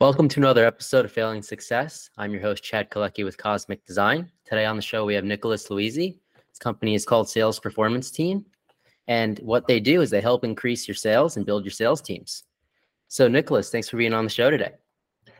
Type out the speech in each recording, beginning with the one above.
Welcome to another episode of Failing Success. I'm your host, Chad Kaleky with Cosmic Design. Today on the show, we have Nicholas Loise. His company is called Sales Performance Team. And what they do is they help increase your sales and build your sales teams. So, Nicholas, thanks for being on the show today.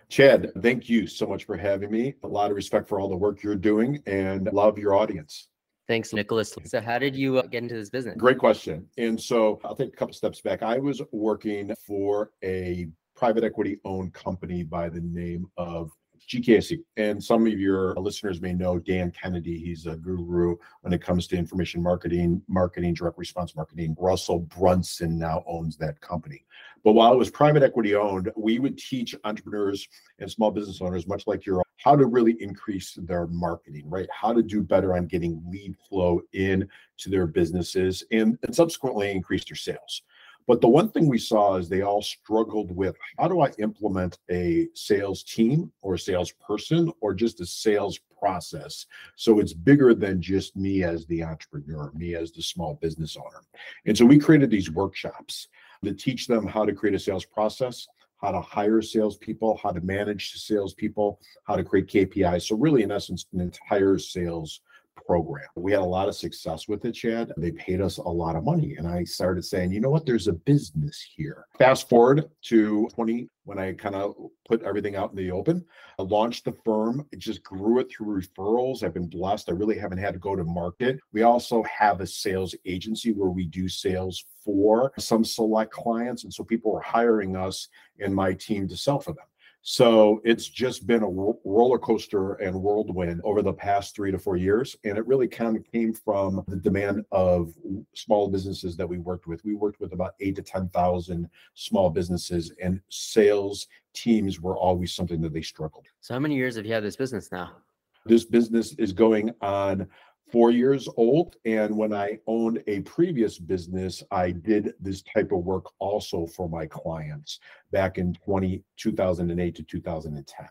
Chad, thank you so much for having me. A lot of respect for all the work you're doing and love your audience. Thanks, Nicholas. So, how did you uh, get into this business? Great question. And so, I'll take a couple steps back. I was working for a private equity owned company by the name of GKSC. And some of your listeners may know Dan Kennedy. He's a guru when it comes to information marketing, marketing, direct response marketing. Russell Brunson now owns that company. But while it was private equity owned, we would teach entrepreneurs and small business owners, much like your how to really increase their marketing, right? How to do better on getting lead flow in to their businesses and, and subsequently increase their sales. But the one thing we saw is they all struggled with how do I implement a sales team or a salesperson or just a sales process so it's bigger than just me as the entrepreneur, me as the small business owner. And so we created these workshops to teach them how to create a sales process, how to hire salespeople, how to manage salespeople, how to create KPIs. So really, in essence, an entire sales program. We had a lot of success with it, Chad. They paid us a lot of money. And I started saying, you know what, there's a business here. Fast forward to 20 when I kind of put everything out in the open. I launched the firm. It just grew it through referrals. I've been blessed. I really haven't had to go to market. We also have a sales agency where we do sales for some select clients. And so people are hiring us and my team to sell for them. So it's just been a roller coaster and whirlwind over the past three to four years. And it really kind of came from the demand of small businesses that we worked with. We worked with about eight to 10,000 small businesses, and sales teams were always something that they struggled. So, how many years have you had this business now? This business is going on four years old. And when I owned a previous business, I did this type of work also for my clients back in 20, 2008 to 2010.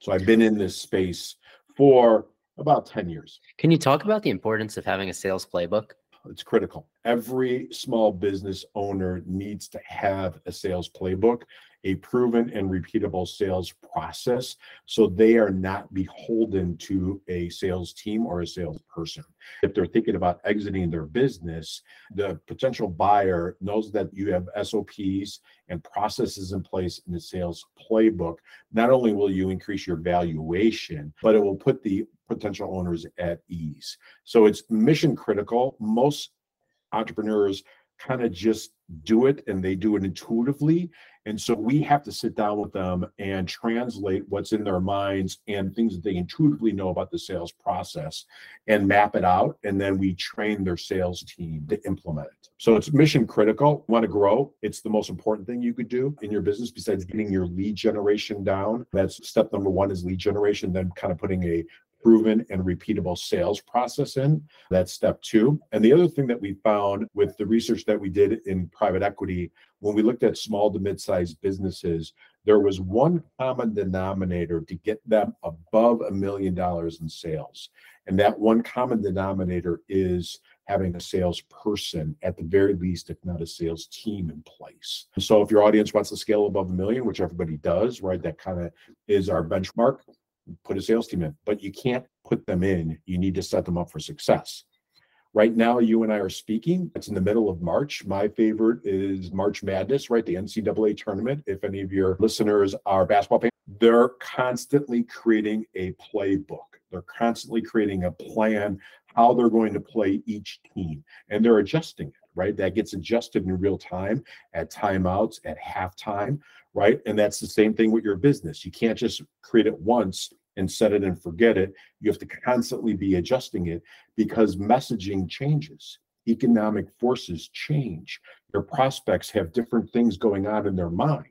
So I've been in this space for about 10 years. Can you talk about the importance of having a sales playbook? It's critical. Every small business owner needs to have a sales playbook a proven and repeatable sales process so they are not beholden to a sales team or a salesperson. If they're thinking about exiting their business, the potential buyer knows that you have SOPs and processes in place in the sales playbook. Not only will you increase your valuation, but it will put the potential owners at ease. So it's mission critical. Most entrepreneurs kind of just do it and they do it intuitively. And so we have to sit down with them and translate what's in their minds and things that they intuitively know about the sales process and map it out. And then we train their sales team to implement it. So it's mission critical. Want to grow? It's the most important thing you could do in your business besides getting your lead generation down. That's step number one is lead generation, then kind of putting a proven and repeatable sales process in. That's step two. And the other thing that we found with the research that we did in private equity, when we looked at small to mid sized businesses, there was one common denominator to get them above a million dollars in sales. And that one common denominator is having a salesperson at the very least, if not a sales team in place. So if your audience wants to scale above a million, which everybody does, right? That kind of is our benchmark put a sales team in, but you can't put them in. You need to set them up for success. Right now, you and I are speaking. It's in the middle of March. My favorite is March Madness, right? The NCAA tournament. If any of your listeners are basketball fans, they're constantly creating a playbook. They're constantly creating a plan how they're going to play each team, and they're adjusting it right? That gets adjusted in real time at timeouts, at halftime, right? And that's the same thing with your business. You can't just create it once and set it and forget it. You have to constantly be adjusting it because messaging changes. Economic forces change. Your prospects have different things going on in their mind.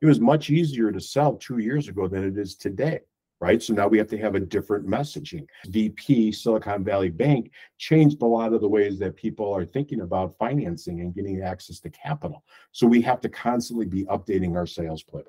It was much easier to sell two years ago than it is today right? So now we have to have a different messaging. VP, Silicon Valley Bank, changed a lot of the ways that people are thinking about financing and getting access to capital. So we have to constantly be updating our sales playbook.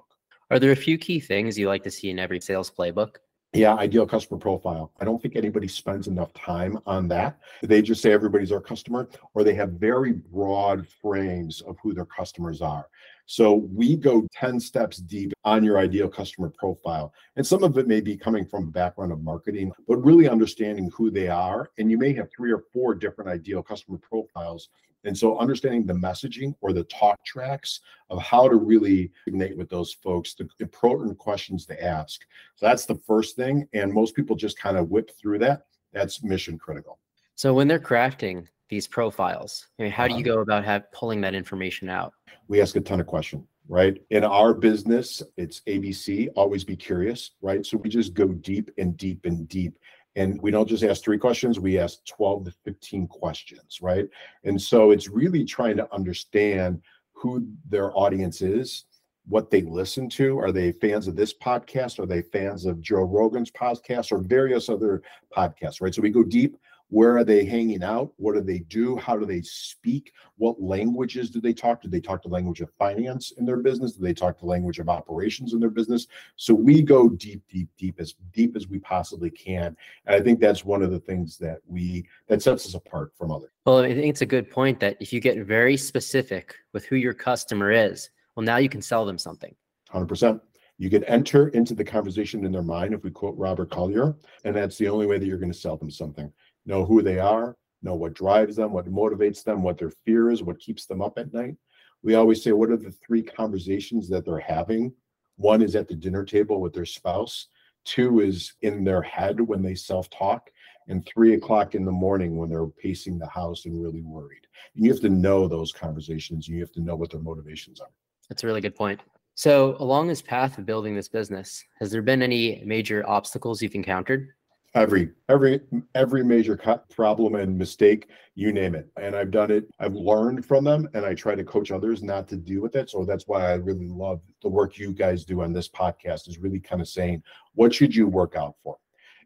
Are there a few key things you like to see in every sales playbook? Yeah, ideal customer profile. I don't think anybody spends enough time on that. They just say everybody's our customer, or they have very broad frames of who their customers are. So we go 10 steps deep on your ideal customer profile. And some of it may be coming from a background of marketing, but really understanding who they are. And you may have three or four different ideal customer profiles. And so understanding the messaging or the talk tracks of how to really connect with those folks, the important questions to ask. So that's the first thing. And most people just kind of whip through that. That's mission critical. So when they're crafting these profiles, I mean, how do you uh-huh. go about have, pulling that information out? we ask a ton of questions right? In our business, it's ABC, always be curious, right? So we just go deep and deep and deep. And we don't just ask three questions, we ask 12 to 15 questions, right? And so it's really trying to understand who their audience is, what they listen to. Are they fans of this podcast? Are they fans of Joe Rogan's podcast or various other podcasts, right? So we go deep where are they hanging out? What do they do? How do they speak? What languages do they talk? Do they talk the language of finance in their business? Do they talk the language of operations in their business? So we go deep deep deep as deep as we possibly can. And i think that's one of the things that we that sets us apart from others. Well i think it's a good point that if you get very specific with who your customer is well now you can sell them something. 100% you can enter into the conversation in their mind if we quote robert collier and that's the only way that you're going to sell them something know who they are, know what drives them, what motivates them, what their fear is, what keeps them up at night. We always say, what are the three conversations that they're having? One is at the dinner table with their spouse, two is in their head when they self talk, and three o'clock in the morning when they're pacing the house and really worried. And you have to know those conversations, you have to know what their motivations are. That's a really good point. So, along this path of building this business, has there been any major obstacles you've encountered? Every every every major problem and mistake you name it. And i've done it i've learned from them and i try to coach others not to deal with it. So that's why i really love the work you guys do on this podcast is really kind of saying what should you work out for?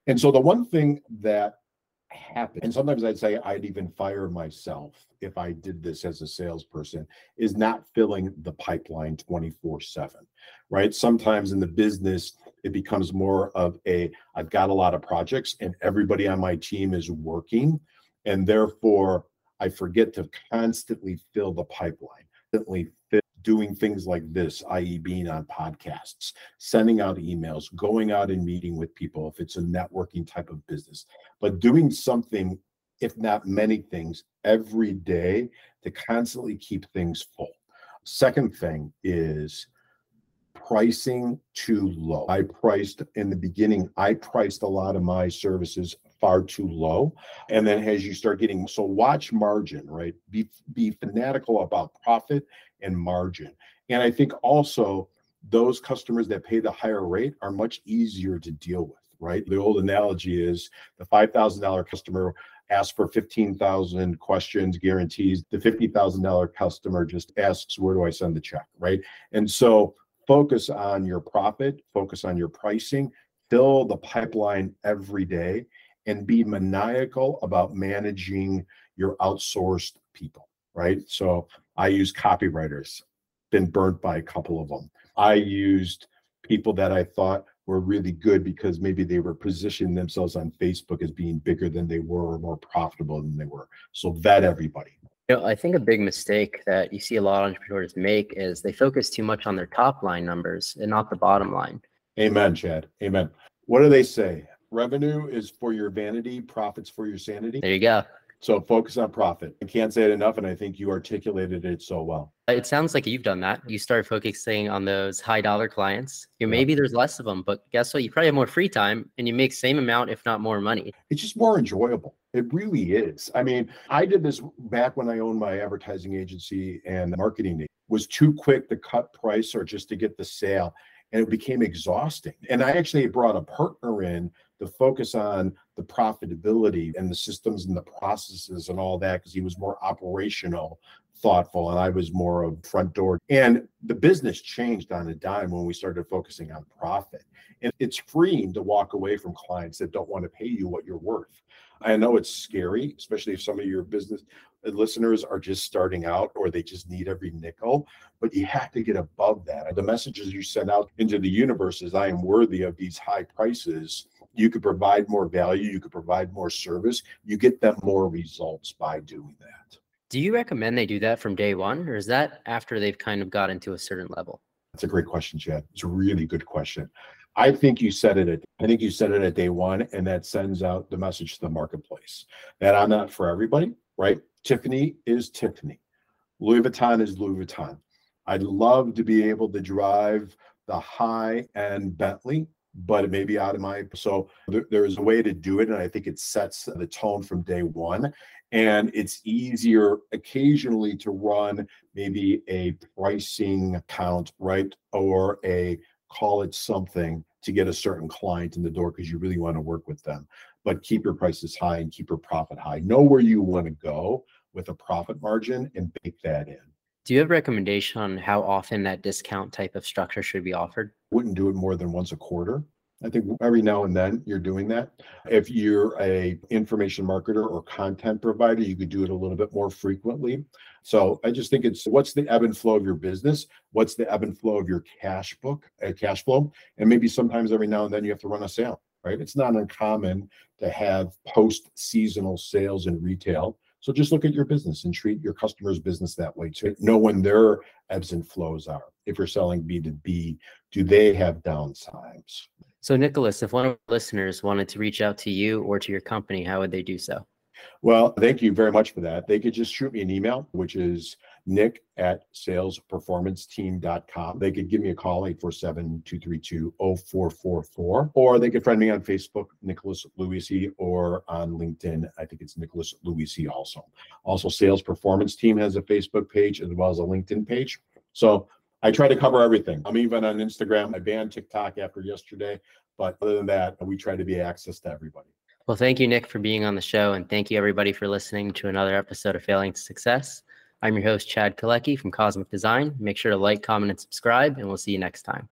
And so the one thing that happened and sometimes i'd say i'd even fire myself if i did this as a salesperson is not filling the pipeline 24 7 right? Sometimes in the business it becomes more of a I've got a lot of projects and everybody on my team is working. And therefore, I forget to constantly fill the pipeline, constantly doing things like this, i.e., being on podcasts, sending out emails, going out and meeting with people if it's a networking type of business, but doing something, if not many things, every day to constantly keep things full. Second thing is pricing too low. I priced in the beginning, I priced a lot of my services far too low. And then as you start getting, so watch margin, right? Be, be fanatical about profit and margin. And I think also those customers that pay the higher rate are much easier to deal with, right? The old analogy is the $5,000 customer asks for 15,000 questions, guarantees. The $50,000 customer just asks, where do I send the check, right? And so focus on your profit, focus on your pricing, fill the pipeline every day, and be maniacal about managing your outsourced people, right? So I use copywriters, been burnt by a couple of them. I used people that I thought were really good because maybe they were positioning themselves on Facebook as being bigger than they were or more profitable than they were. So vet everybody. You know, I think a big mistake that you see a lot of entrepreneurs make is they focus too much on their top line numbers and not the bottom line. Amen, Chad. Amen. What do they say? Revenue is for your vanity, profits for your sanity. There you go. So focus on profit. I can't say it enough, and I think you articulated it so well. It sounds like you've done that. You start focusing on those high dollar clients. You maybe there's less of them, but guess what? You probably have more free time, and you make same amount, if not more money. It's just more enjoyable. It really is. I mean, I did this back when I owned my advertising agency and marketing. Was too quick to cut price or just to get the sale, and it became exhausting. And I actually brought a partner in to focus on the profitability and the systems and the processes and all that because he was more operational thoughtful and I was more of front door. And the business changed on a dime when we started focusing on profit. And it's freeing to walk away from clients that don't want to pay you what you're worth. I know it's scary, especially if some of your business uh, listeners are just starting out or they just need every nickel, but you have to get above that. The messages you send out into the universe is I am worthy of these high prices you could provide more value, you could provide more service, you get them more results by doing that. Do you recommend they do that from day one, or is that after they've kind of got into a certain level? That's a great question, Chad. It's a really good question. I think you said it at I think you said it at day one, and that sends out the message to the marketplace that I'm not for everybody, right? Tiffany is Tiffany. Louis Vuitton is Louis Vuitton. I'd love to be able to drive the high end Bentley, but it may be out of my so there, there's a way to do it, and I think it sets the tone from day one. And it's easier occasionally to run maybe a pricing count, right? Or a call it something to get a certain client in the door because you really want to work with them. But keep your prices high and keep your profit high. Know where you want to go with a profit margin and bake that in. Do you have a recommendation on how often that discount type of structure should be offered? Wouldn't do it more than once a quarter. I think every now and then you're doing that. If you're a information marketer or content provider, you could do it a little bit more frequently. So I just think it's what's the ebb and flow of your business? What's the ebb and flow of your cash book, uh, cash flow? And maybe sometimes every now and then you have to run a sale, right? It's not uncommon to have post seasonal sales in retail. So just look at your business and treat your customer's business that way too. Know when their ebbs and flows are. If you're selling B2B, do they have downsides? So, Nicholas, if one of our listeners wanted to reach out to you or to your company, how would they do so? Well, thank you very much for that. They could just shoot me an email, which is nick at salesperformanceteam.com. They could give me a call, 847-232-0444, or they could friend me on Facebook, Nicholas Loise, or on LinkedIn. I think it's Nicholas Loise also. Also, Sales Performance Team has a Facebook page as well as a LinkedIn page. So I try to cover everything. I'm even on Instagram. I banned TikTok after yesterday, but other than that, we try to be access to everybody. Well, thank you, Nick, for being on the show, and thank you everybody for listening to another episode of Failing to Success. I'm your host, Chad Kaleky from Cosmic Design. Make sure to like, comment, and subscribe, and we'll see you next time.